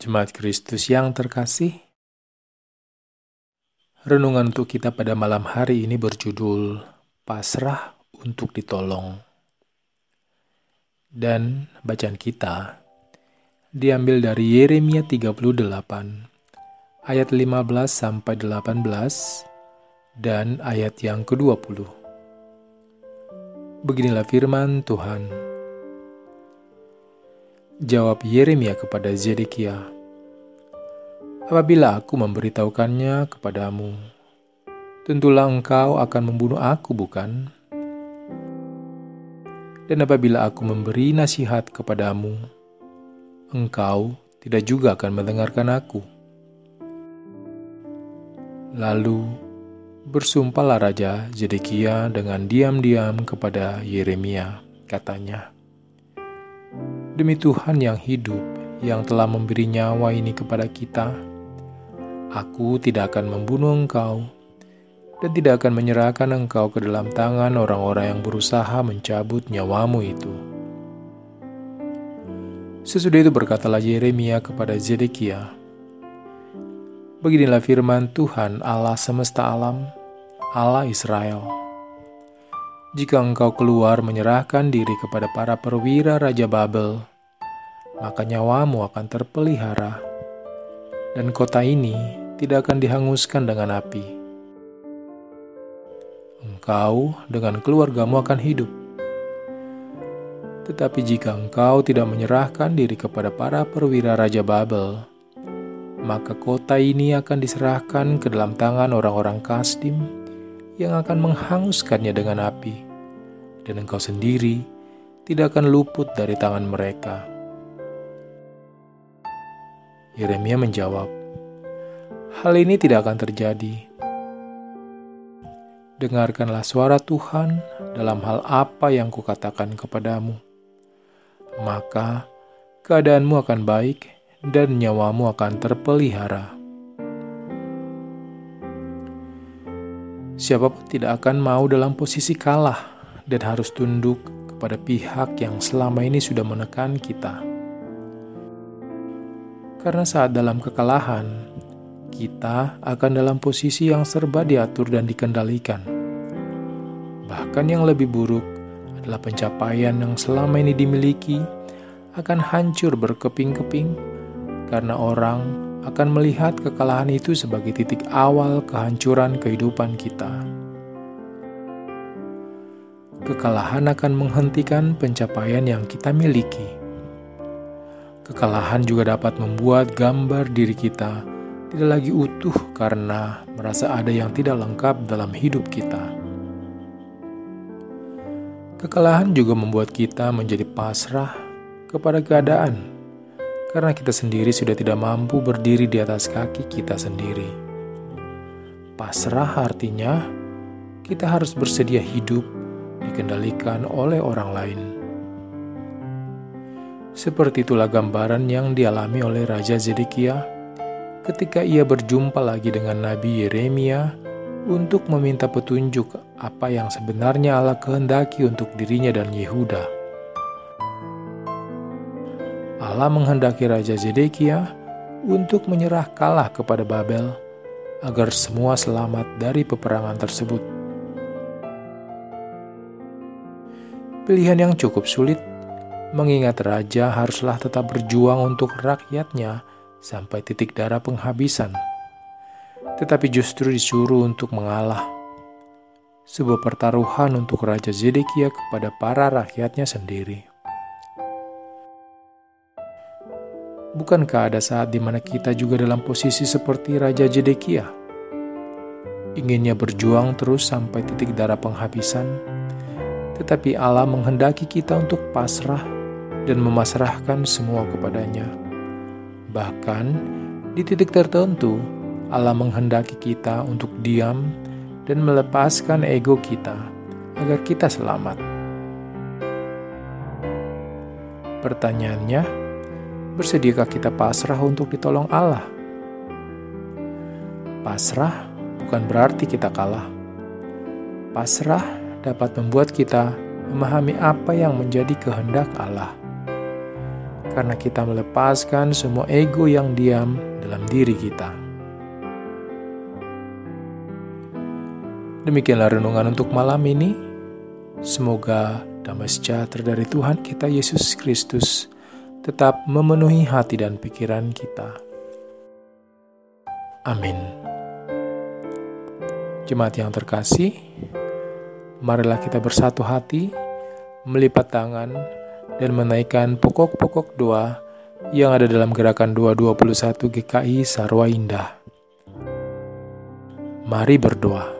Jemaat Kristus yang terkasih, renungan untuk kita pada malam hari ini berjudul Pasrah untuk ditolong. Dan bacaan kita diambil dari Yeremia 38 ayat 15 sampai 18 dan ayat yang ke-20. Beginilah firman Tuhan. Jawab Yeremia kepada Zedekia, Apabila aku memberitahukannya kepadamu, tentulah engkau akan membunuh aku, bukan? Dan apabila aku memberi nasihat kepadamu, engkau tidak juga akan mendengarkan aku. Lalu bersumpahlah Raja Zedekia dengan diam-diam kepada Yeremia, katanya, Demi Tuhan yang hidup, yang telah memberi nyawa ini kepada kita, aku tidak akan membunuh engkau dan tidak akan menyerahkan engkau ke dalam tangan orang-orang yang berusaha mencabut nyawamu itu. Sesudah itu berkatalah Yeremia kepada Zedekia, Beginilah firman Tuhan Allah semesta alam, Allah Israel jika engkau keluar menyerahkan diri kepada para perwira Raja Babel, maka nyawamu akan terpelihara, dan kota ini tidak akan dihanguskan dengan api. Engkau dengan keluargamu akan hidup. Tetapi jika engkau tidak menyerahkan diri kepada para perwira Raja Babel, maka kota ini akan diserahkan ke dalam tangan orang-orang Kasdim yang akan menghanguskannya dengan api, dan engkau sendiri tidak akan luput dari tangan mereka. Yeremia menjawab, "Hal ini tidak akan terjadi. Dengarkanlah suara Tuhan dalam hal apa yang kukatakan kepadamu, maka keadaanmu akan baik dan nyawamu akan terpelihara." Siapa pun tidak akan mau dalam posisi kalah dan harus tunduk kepada pihak yang selama ini sudah menekan kita. Karena saat dalam kekalahan, kita akan dalam posisi yang serba diatur dan dikendalikan. Bahkan yang lebih buruk adalah pencapaian yang selama ini dimiliki akan hancur berkeping-keping karena orang akan melihat kekalahan itu sebagai titik awal kehancuran kehidupan kita. Kekalahan akan menghentikan pencapaian yang kita miliki. Kekalahan juga dapat membuat gambar diri kita tidak lagi utuh karena merasa ada yang tidak lengkap dalam hidup kita. Kekalahan juga membuat kita menjadi pasrah kepada keadaan karena kita sendiri sudah tidak mampu berdiri di atas kaki kita sendiri. Pasrah artinya kita harus bersedia hidup dikendalikan oleh orang lain. Seperti itulah gambaran yang dialami oleh Raja Zedekia ketika ia berjumpa lagi dengan Nabi Yeremia untuk meminta petunjuk apa yang sebenarnya Allah kehendaki untuk dirinya dan Yehuda. Allah menghendaki Raja Zedekia untuk menyerah kalah kepada Babel agar semua selamat dari peperangan tersebut. Pilihan yang cukup sulit, mengingat raja haruslah tetap berjuang untuk rakyatnya sampai titik darah penghabisan. Tetapi justru disuruh untuk mengalah. Sebuah pertaruhan untuk Raja Zedekia kepada para rakyatnya sendiri. Bukankah ada saat di mana kita juga dalam posisi seperti Raja Jedekia? Inginnya berjuang terus sampai titik darah penghabisan, tetapi Allah menghendaki kita untuk pasrah dan memasrahkan semua kepadanya. Bahkan di titik tertentu, Allah menghendaki kita untuk diam dan melepaskan ego kita agar kita selamat. Pertanyaannya, bersediakah kita pasrah untuk ditolong Allah? Pasrah bukan berarti kita kalah. Pasrah dapat membuat kita memahami apa yang menjadi kehendak Allah. Karena kita melepaskan semua ego yang diam dalam diri kita. Demikianlah renungan untuk malam ini. Semoga damai sejahtera dari Tuhan kita Yesus Kristus tetap memenuhi hati dan pikiran kita. Amin. Jemaat yang terkasih, marilah kita bersatu hati, melipat tangan, dan menaikkan pokok-pokok doa yang ada dalam gerakan 221 GKI Sarwa Indah. Mari berdoa.